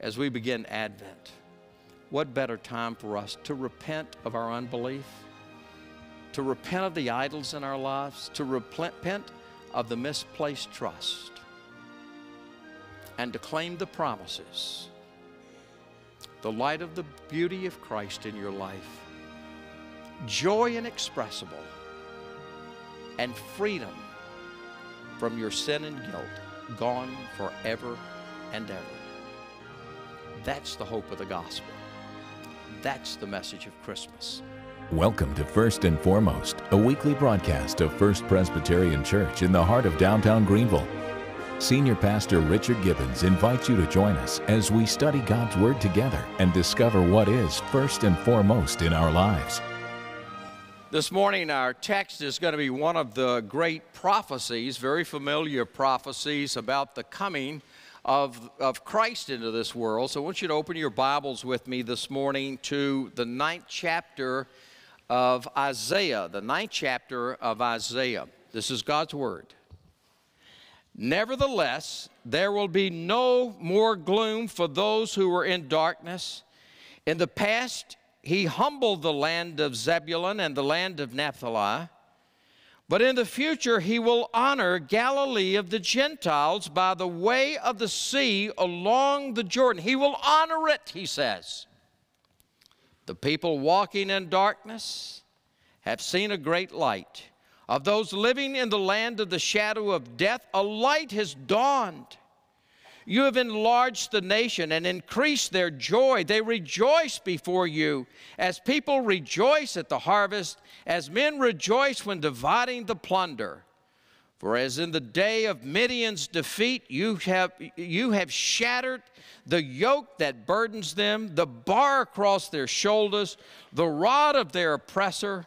as we begin Advent. What better time for us to repent of our unbelief, to repent of the idols in our lives, to repent of the misplaced trust, and to claim the promises, the light of the beauty of Christ in your life, joy inexpressible, and freedom from your sin and guilt, gone forever and ever. That's the hope of the gospel. That's the message of Christmas. Welcome to First and Foremost, a weekly broadcast of First Presbyterian Church in the heart of downtown Greenville. Senior Pastor Richard Gibbons invites you to join us as we study God's Word together and discover what is first and foremost in our lives. This morning, our text is going to be one of the great prophecies, very familiar prophecies about the coming of, of Christ into this world. So I want you to open your Bibles with me this morning to the ninth chapter of Isaiah, the ninth chapter of Isaiah. This is God's Word. Nevertheless, there will be no more gloom for those who were in darkness. In the past, he humbled the land of Zebulun and the land of Naphtali. But in the future, he will honor Galilee of the Gentiles by the way of the sea along the Jordan. He will honor it, he says. The people walking in darkness have seen a great light. Of those living in the land of the shadow of death, a light has dawned. You have enlarged the nation and increased their joy. They rejoice before you as people rejoice at the harvest, as men rejoice when dividing the plunder. For as in the day of Midian's defeat, you have, you have shattered the yoke that burdens them, the bar across their shoulders, the rod of their oppressor.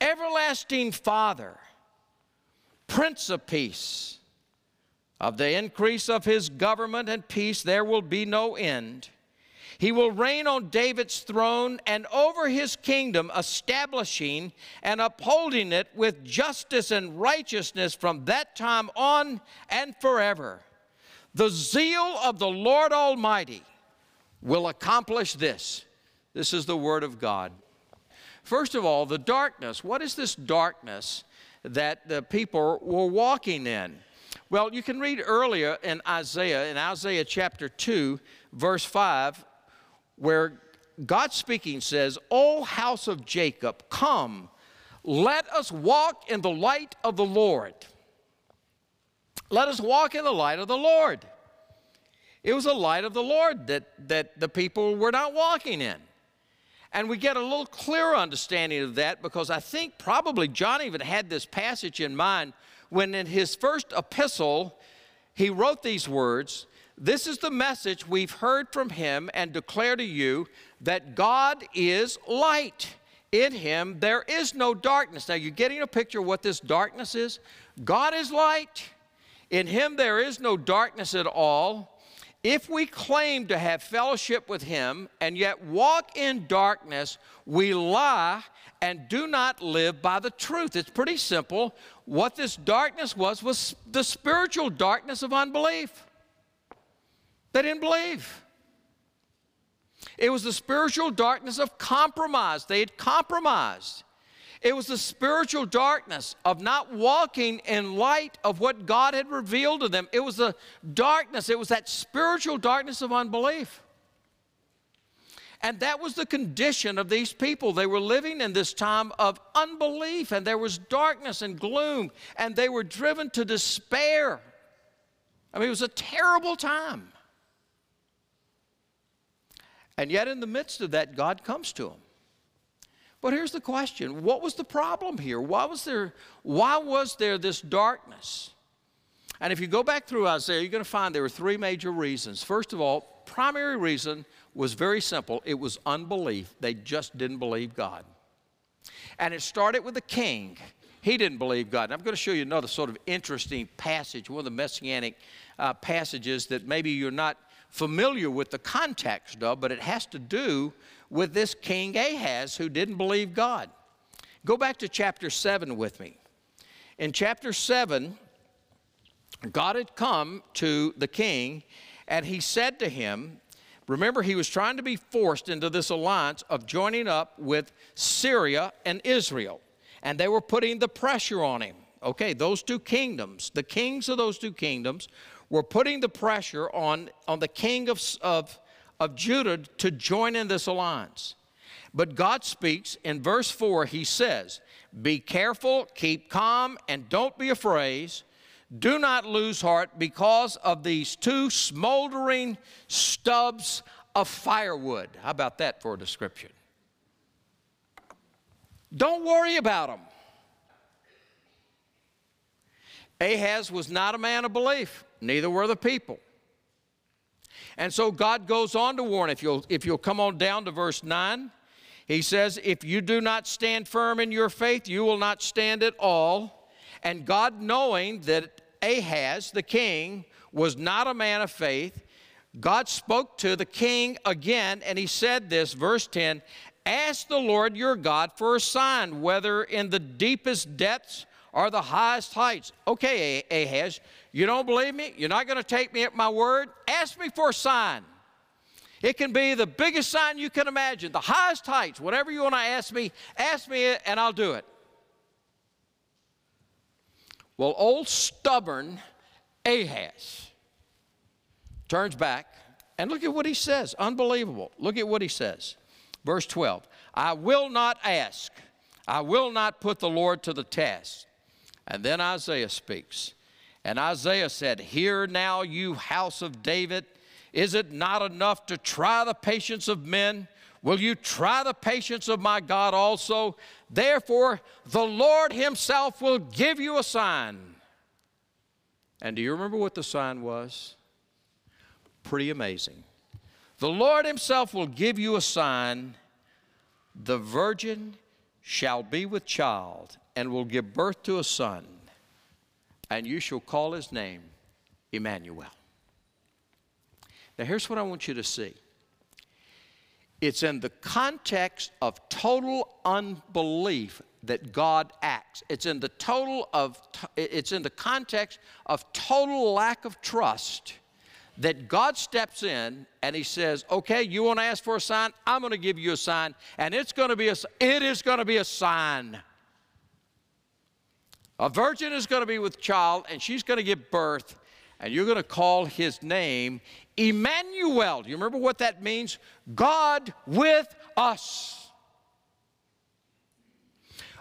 everlasting Father, Prince of Peace. Of the increase of his government and peace, there will be no end. He will reign on David's throne and over his kingdom, establishing and upholding it with justice and righteousness from that time on and forever. The zeal of the Lord Almighty will accomplish this. This is the word of God. First of all, the darkness. What is this darkness that the people were walking in? Well, you can read earlier in Isaiah, in Isaiah chapter 2, verse 5, where God speaking says, O house of Jacob, come, let us walk in the light of the Lord. Let us walk in the light of the Lord. It was the light of the Lord that, that the people were not walking in. And we get a little clearer understanding of that because I think probably John even had this passage in mind when in his first epistle he wrote these words This is the message we've heard from him and declare to you that God is light. In him there is no darkness. Now you're getting a picture of what this darkness is. God is light. In him there is no darkness at all. If we claim to have fellowship with Him and yet walk in darkness, we lie and do not live by the truth. It's pretty simple. What this darkness was, was the spiritual darkness of unbelief. They didn't believe. It was the spiritual darkness of compromise. They had compromised. It was the spiritual darkness of not walking in light of what God had revealed to them. It was the darkness, it was that spiritual darkness of unbelief. And that was the condition of these people. They were living in this time of unbelief, and there was darkness and gloom, and they were driven to despair. I mean, it was a terrible time. And yet, in the midst of that, God comes to them. But here's the question what was the problem here? Why was there, why was there this darkness? And if you go back through Isaiah, you're going to find there were three major reasons. First of all, primary reason was very simple it was unbelief. They just didn't believe God. And it started with the king. He didn't believe God. And I'm going to show you another sort of interesting passage, one of the messianic uh, passages that maybe you're not familiar with the context of, but it has to do with this King Ahaz who didn't believe God. Go back to chapter 7 with me. In chapter 7, God had come to the king and he said to him, Remember, he was trying to be forced into this alliance of joining up with Syria and Israel. And they were putting the pressure on him. Okay, those two kingdoms, the kings of those two kingdoms, were putting the pressure on, on the king of, of, of Judah to join in this alliance. But God speaks in verse 4, He says, Be careful, keep calm, and don't be afraid. Do not lose heart because of these two smoldering stubs of firewood. How about that for a description? Don't worry about them. Ahaz was not a man of belief, neither were the people. And so God goes on to warn, if you'll, if you'll come on down to verse 9, he says, If you do not stand firm in your faith, you will not stand at all. And God, knowing that Ahaz, the king, was not a man of faith, God spoke to the king again, and he said this, verse 10 Ask the Lord your God for a sign, whether in the deepest depths or the highest heights. Okay, Ahaz, you don't believe me? You're not going to take me at my word? Ask me for a sign. It can be the biggest sign you can imagine, the highest heights, whatever you want to ask me, ask me and I'll do it. Well, old stubborn Ahaz turns back and look at what he says. Unbelievable. Look at what he says. Verse 12 I will not ask, I will not put the Lord to the test. And then Isaiah speaks. And Isaiah said, Hear now, you house of David, is it not enough to try the patience of men? Will you try the patience of my God also? Therefore, the Lord Himself will give you a sign. And do you remember what the sign was? Pretty amazing. The Lord Himself will give you a sign. The virgin shall be with child and will give birth to a son, and you shall call his name Emmanuel. Now, here's what I want you to see it's in the context of total unbelief that God acts. It's in the total of it's in the context of total lack of trust that God steps in and he says, "Okay, you want to ask for a sign? I'm going to give you a sign, and it's going to be a it is going to be a sign." A virgin is going to be with child and she's going to give birth and you're going to call his name Emmanuel. Do you remember what that means? God with us.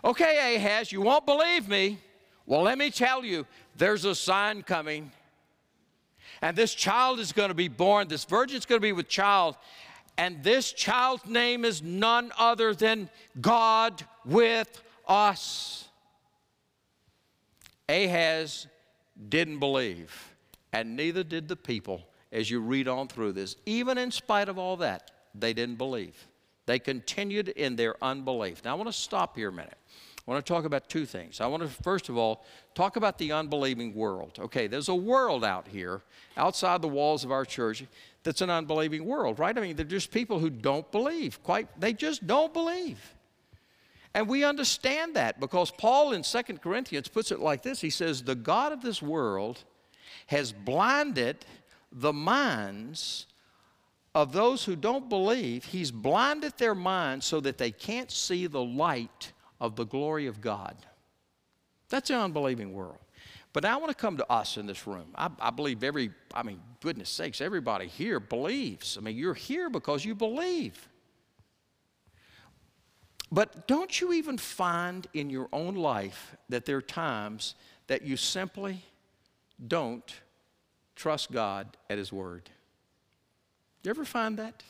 Okay, Ahaz, you won't believe me. Well, let me tell you, there's a sign coming. And this child is going to be born. This virgin's going to be with child. And this child's name is none other than God with us. Ahaz didn't believe and neither did the people as you read on through this. Even in spite of all that, they didn't believe. They continued in their unbelief. Now, I want to stop here a minute. I want to talk about two things. I want to, first of all, talk about the unbelieving world. Okay, there's a world out here, outside the walls of our church, that's an unbelieving world, right? I mean, they're just people who don't believe. Quite, they just don't believe. And we understand that because Paul in 2 Corinthians puts it like this He says, The God of this world has blinded the minds of those who don't believe. He's blinded their minds so that they can't see the light of the glory of God. That's the unbelieving world. But I want to come to us in this room. I, I, believe every, I mean, goodness sakes, everybody here believes. I mean, you're here because you believe. But don't you even find in your own life that there are times that you simply don't trust God at His Word. You ever find that?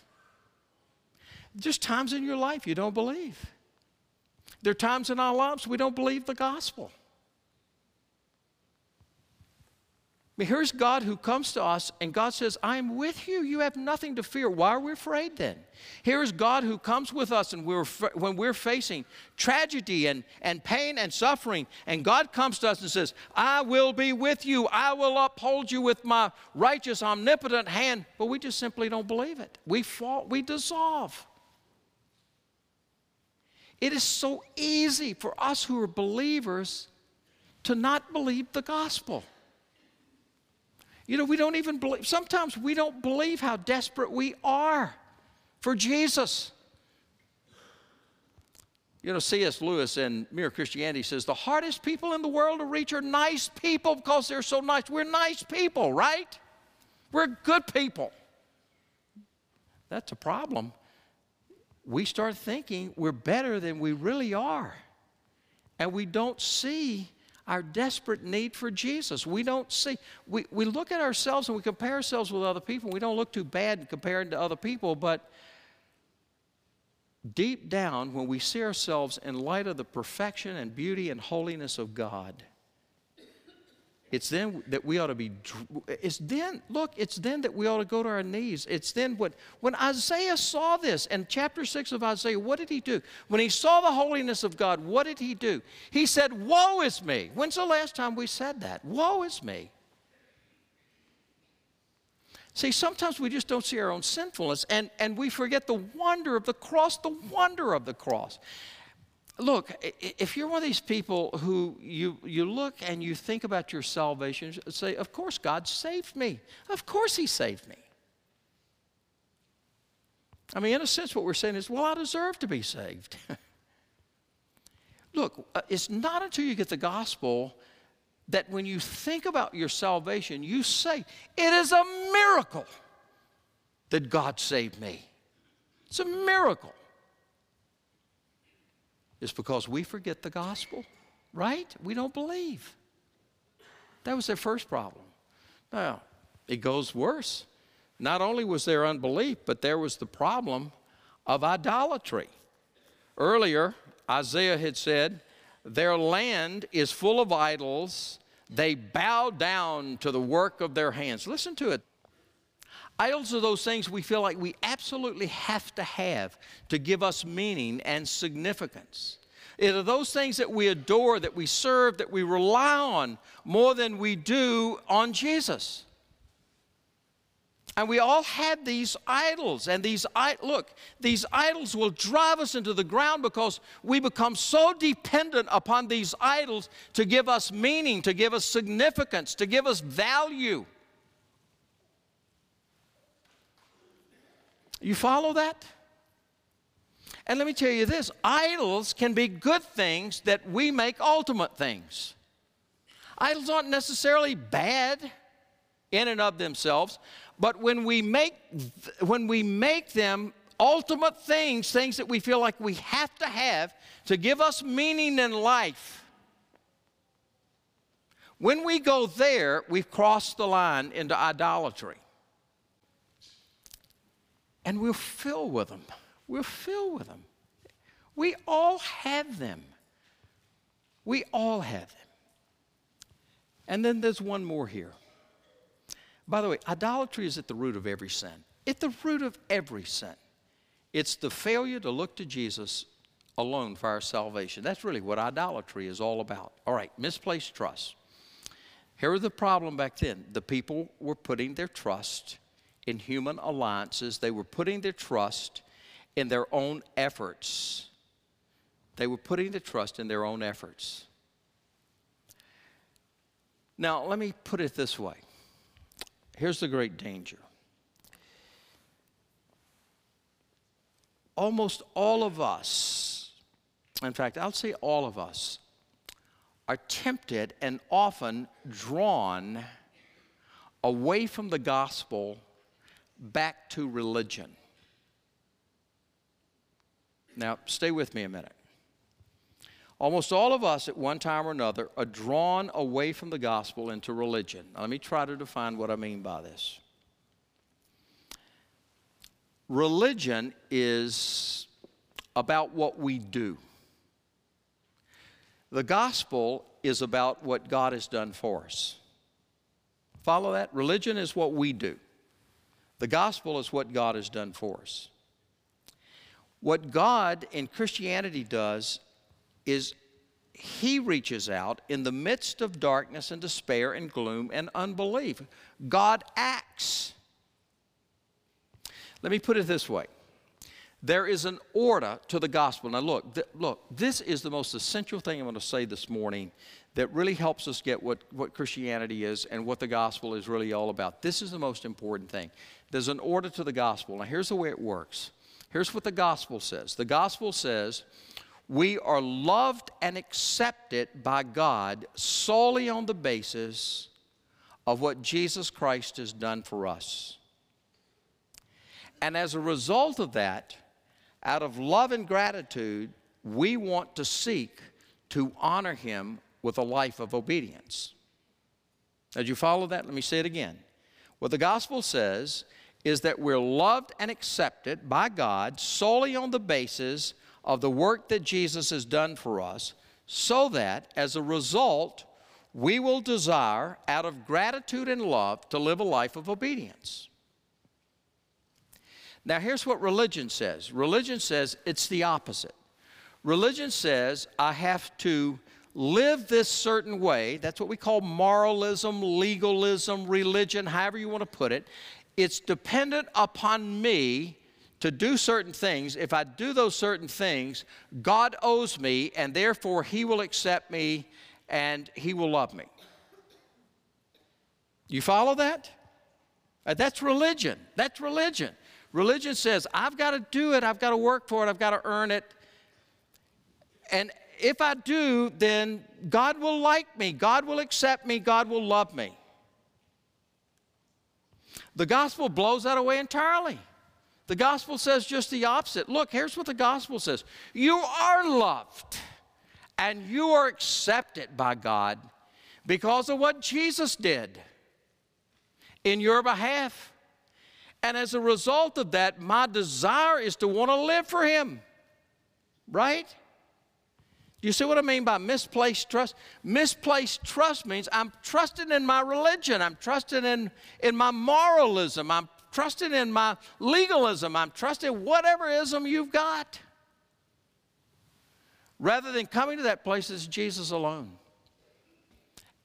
Just times in your life you don't believe. There are times in our lives we don't believe the gospel. Here's God who comes to us, and God says, I am with you. You have nothing to fear. Why are we afraid then? Here's God who comes with us and we're, when we're facing tragedy and, and pain and suffering, and God comes to us and says, I will be with you. I will uphold you with my righteous, omnipotent hand. But we just simply don't believe it. We fall, we dissolve. It is so easy for us who are believers to not believe the gospel. You know, we don't even believe, sometimes we don't believe how desperate we are for Jesus. You know, C.S. Lewis in Mere Christianity says the hardest people in the world to reach are nice people because they're so nice. We're nice people, right? We're good people. That's a problem. We start thinking we're better than we really are. And we don't see our desperate need for Jesus. We don't see, we, we look at ourselves and we compare ourselves with other people. We don't look too bad in comparing to other people, but deep down, when we see ourselves in light of the perfection and beauty and holiness of God, it's then that we ought to be, it's then, look, it's then that we ought to go to our knees. It's then what, when Isaiah saw this in chapter 6 of Isaiah, what did he do? When he saw the holiness of God, what did he do? He said, Woe is me. When's the last time we said that? Woe is me. See, sometimes we just don't see our own sinfulness and, and we forget the wonder of the cross, the wonder of the cross look, if you're one of these people who you, you look and you think about your salvation, say, Of course, God saved me. Of course, He saved me. I mean, in a sense, what we're saying is, Well, I deserve to be saved. look, uh, it's not until you get the gospel that when you think about your salvation, you say, It is a miracle that God saved me. It's a miracle is because we forget the gospel, right? We don't believe. That was their first problem. Now, it goes worse. Not only was there unbelief, but there was the problem of idolatry. Earlier, Isaiah had said, Their land is full of idols. They bow down to the work of their hands. Listen to it. Idols are those things we feel like we absolutely have to have to give us meaning and significance. It are those things that we adore, that we serve, that we rely on more than we do on Jesus. And we all have these idols, and these look, these idols will drive us into the ground because we become so dependent upon these idols to give us meaning, to give us significance, to give us value. You follow that? And let me tell you this idols can be good things that we make ultimate things. Idols aren't necessarily bad in and of themselves, but when we make, when we make them ultimate things, things that we feel like we have to have to give us meaning in life, when we go there, we've crossed the line into idolatry and we're filled with them. We're filled with them. We all have them. We all have them. And then there's one more here. By the way, idolatry is at the root of every sin. At the root of every sin. It's the failure to look to Jesus alone for our salvation. That's really what idolatry is all about. All right, misplaced trust. Here was the problem back then. The people were putting their trust in human alliances. They were putting their trust in their own efforts. They were putting the trust in their own efforts. Now, let me put it this way here's the great danger. Almost all of us, in fact, I'll say all of us, are tempted and often drawn away from the gospel back to religion. Now, stay with me a minute. Almost all of us, at one time or another, are drawn away from the gospel into religion. Now, let me try to define what I mean by this. Religion is about what we do, the gospel is about what God has done for us. Follow that? Religion is what we do, the gospel is what God has done for us. What God in Christianity does is He reaches out in the midst of darkness and despair and gloom and unbelief. God acts. Let me put it this way there is an order to the gospel. Now, look, th- look, this is the most essential thing I'm going to say this morning that really helps us get what, what Christianity is and what the gospel is really all about. This is the most important thing. There's an order to the gospel. Now, here's the way it works. Here's what the gospel says the gospel says, we are loved and accepted by God solely on the basis of what Jesus Christ has done for us. And as a result of that, out of love and gratitude, we want to seek to honor Him with a life of obedience. Did you follow that? Let me say it again. What the gospel says is that we're loved and accepted by God solely on the basis of the work that Jesus has done for us, so that as a result, we will desire, out of gratitude and love, to live a life of obedience. Now, here's what religion says religion says it's the opposite. Religion says I have to live this certain way. That's what we call moralism, legalism, religion, however you want to put it. It's dependent upon me to do certain things. If I do those certain things, God owes me, and therefore He will accept me and He will love me. You follow that? Uh, that's religion. That's religion. Religion says, I've got to do it, I've got to work for it, I've got to earn it. And if I do, then God will like me, God will accept me, God will love me. The gospel blows that away entirely. The gospel says just the opposite. Look, here's what the gospel says You are loved and you are accepted by God because of what Jesus did in your behalf. And as a result of that, my desire is to want to live for Him. Right? You see what I mean by misplaced trust? Misplaced trust means I'm trusting in my religion, I'm trusting in, in my moralism, I'm trusting in my legalism, I'm trusting whatever ism you've got. Rather than coming to that place as Jesus alone.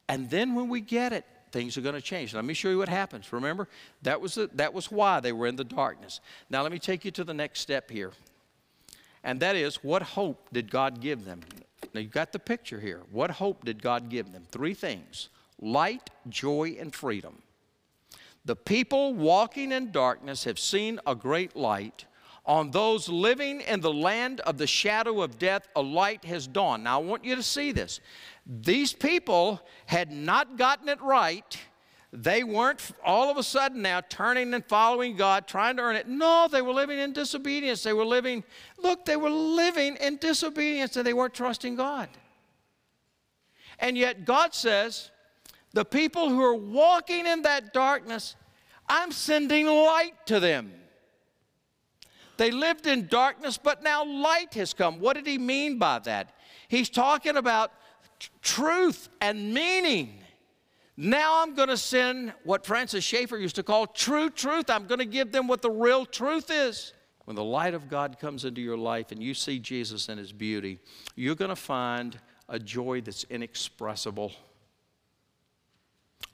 And then when we get it, things are going to change. Let me show you what happens. Remember, that was, the, that was why they were in the darkness. Now, let me take you to the next step here. And that is, what hope did God give them? Now, you've got the picture here. What hope did God give them? Three things light, joy, and freedom. The people walking in darkness have seen a great light. On those living in the land of the shadow of death, a light has dawned. Now, I want you to see this. These people had not gotten it right. They weren't all of a sudden now turning and following God, trying to earn it. No, they were living in disobedience. They were living, look, they were living in disobedience and they weren't trusting God. And yet God says, the people who are walking in that darkness, I'm sending light to them. They lived in darkness, but now light has come. What did he mean by that? He's talking about truth and meaning. Now I'm going to send what Francis Schaeffer used to call true truth. I'm going to give them what the real truth is. When the light of God comes into your life and you see Jesus in his beauty, you're going to find a joy that's inexpressible,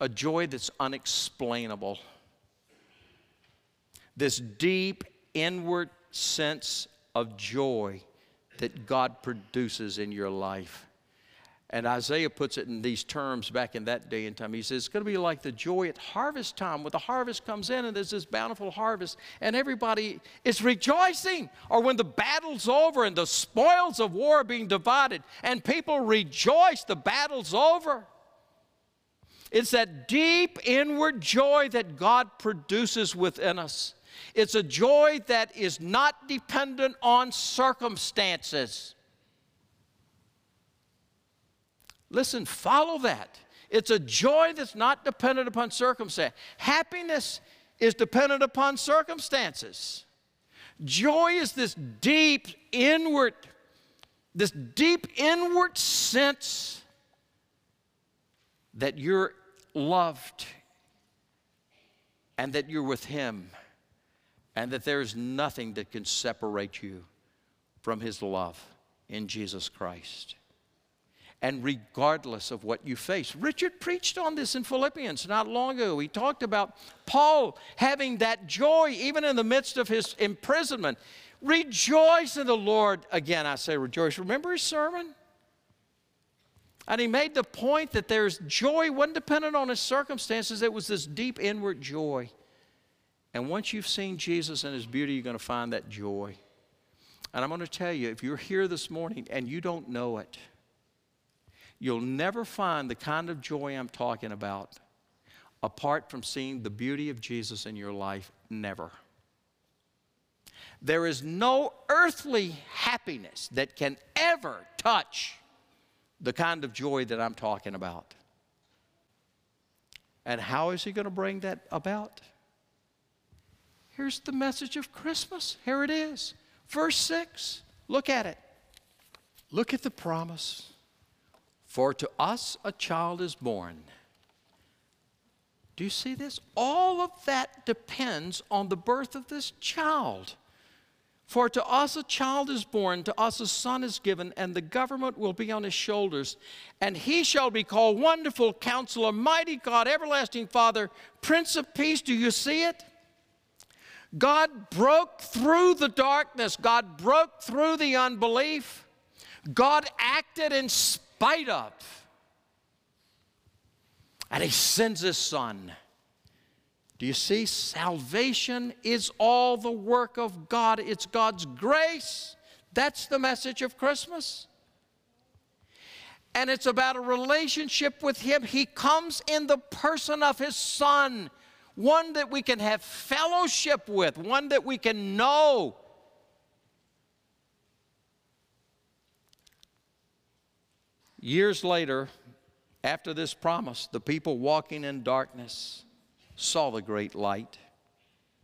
a joy that's unexplainable, this deep inward sense of joy that God produces in your life. And Isaiah puts it in these terms back in that day and time. He says, It's going to be like the joy at harvest time when the harvest comes in and there's this bountiful harvest and everybody is rejoicing. Or when the battle's over and the spoils of war are being divided and people rejoice, the battle's over. It's that deep inward joy that God produces within us. It's a joy that is not dependent on circumstances. Listen, follow that. It's a joy that's not dependent upon circumstance. Happiness is dependent upon circumstances. Joy is this deep inward, this deep inward sense that you're loved and that you're with Him, and that there's nothing that can separate you from His love in Jesus Christ. And regardless of what you face, Richard preached on this in Philippians not long ago. He talked about Paul having that joy even in the midst of his imprisonment. Rejoice in the Lord. Again, I say rejoice. Remember his sermon? And he made the point that there's joy wasn't dependent on his circumstances, it was this deep inward joy. And once you've seen Jesus and his beauty, you're going to find that joy. And I'm going to tell you, if you're here this morning and you don't know it, you'll never find the kind of joy I'm talking about apart from seeing the beauty of Jesus in your life. Never. There is no earthly happiness that can ever touch the kind of joy that I'm talking about. And how is he going to bring that about? Here's the message of Christmas. Here it is. Verse 6. Look at it. Look at the promise. For to us a child is born. Do you see this? All of that depends on the birth of this child. For to us a child is born, to us a son is given, and the government will be on his shoulders. And he shall be called Wonderful Counselor, Mighty God, Everlasting Father, Prince of Peace. Do you see it? God broke through the darkness, God broke through the unbelief, God acted in spite of. And he sends his son do you see? Salvation is all the work of God, it's God's grace. That's the message of Christmas. And it's about a relationship with Him. He comes in the person of His Son, one that we can have fellowship with, one that we can know. Years later, after this promise, the people walking in darkness saw the great light.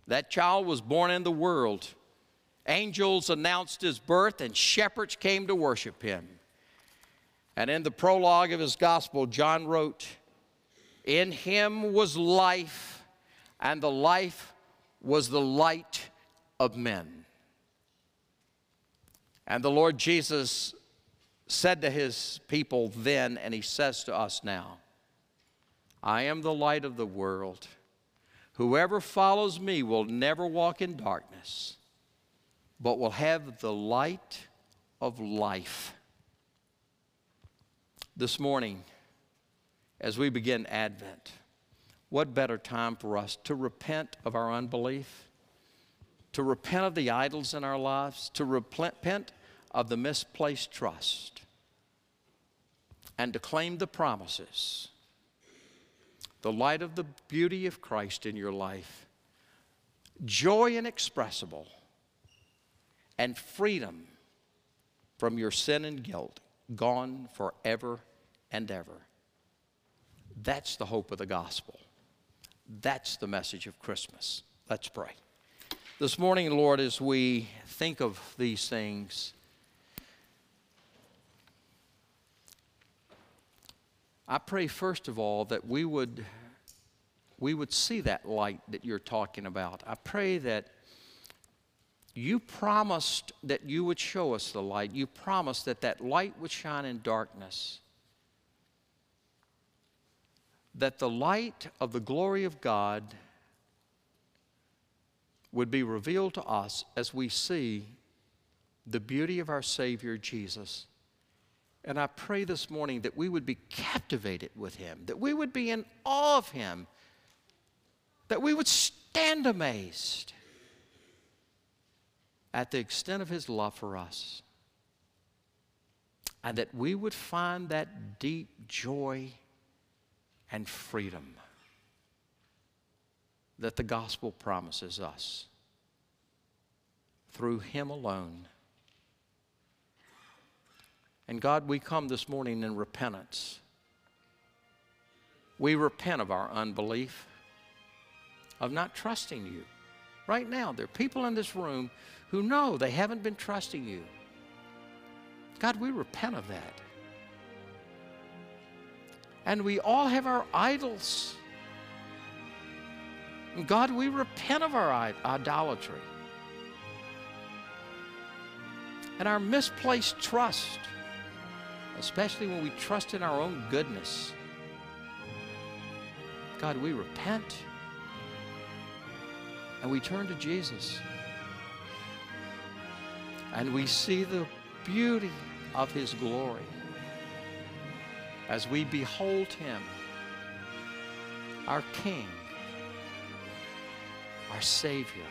That child was born in the world. Angels announced his birth, and shepherds came to worship him. And in the prologue of his gospel, John wrote, In him was life, and the life was the light of men. And the Lord Jesus said to his people then, and he says to us now, I am the light of the world. Whoever follows me will never walk in darkness, but will have the light of life. This morning, as we begin Advent, what better time for us to repent of our unbelief, to repent of the idols in our lives, to repent of the misplaced trust, and to claim the promises the light of the beauty of Christ in your life, joy inexpressible, and freedom from your sin and guilt, gone forever and ever. That's the hope of the gospel. That's the message of Christmas. Let's pray. This morning, Lord, as we think of these things, I pray, first of all, that we would, we would see that light that you're talking about. I pray that you promised that you would show us the light. You promised that that light would shine in darkness. That the light of the glory of God would be revealed to us as we see the beauty of our Savior Jesus and I pray this morning that we would be captivated with him, that we would be in awe of him, that we would stand amazed at the extent of his love for us, and that we would find that deep joy and freedom that the gospel promises us through him alone. And God, we come this morning in repentance. We repent of our unbelief, of not trusting you. Right now, there are people in this room who know they haven't been trusting you. God, we repent of that. And we all have our idols. God, we repent of our idolatry and our misplaced trust, especially when we trust in our own goodness. God, we repent and we turn to Jesus and we see the beauty of His glory as we behold Him, our King, our Savior,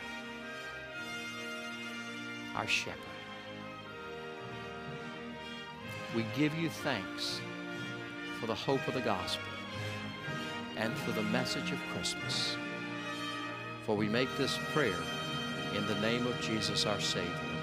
our Shepherd. We give you thanks for the hope of the gospel and for the message of Christmas. For we make this prayer in the name of Jesus our Savior.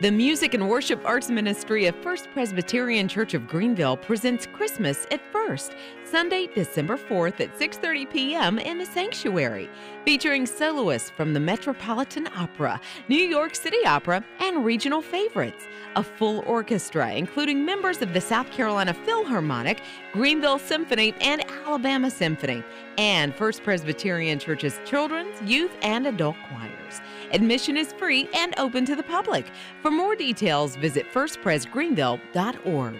The Music and Worship Arts Ministry of First Presbyterian Church of Greenville presents Christmas at First, Sunday, December 4th at 6:30 p.m. in the sanctuary, featuring soloists from the Metropolitan Opera, New York City Opera, and regional favorites. A full orchestra including members of the South Carolina Philharmonic, Greenville Symphony, and Alabama Symphony, and First Presbyterian Church's children's, youth, and adult choirs. Admission is free and open to the public. For more details, visit firstpresgreenville.org.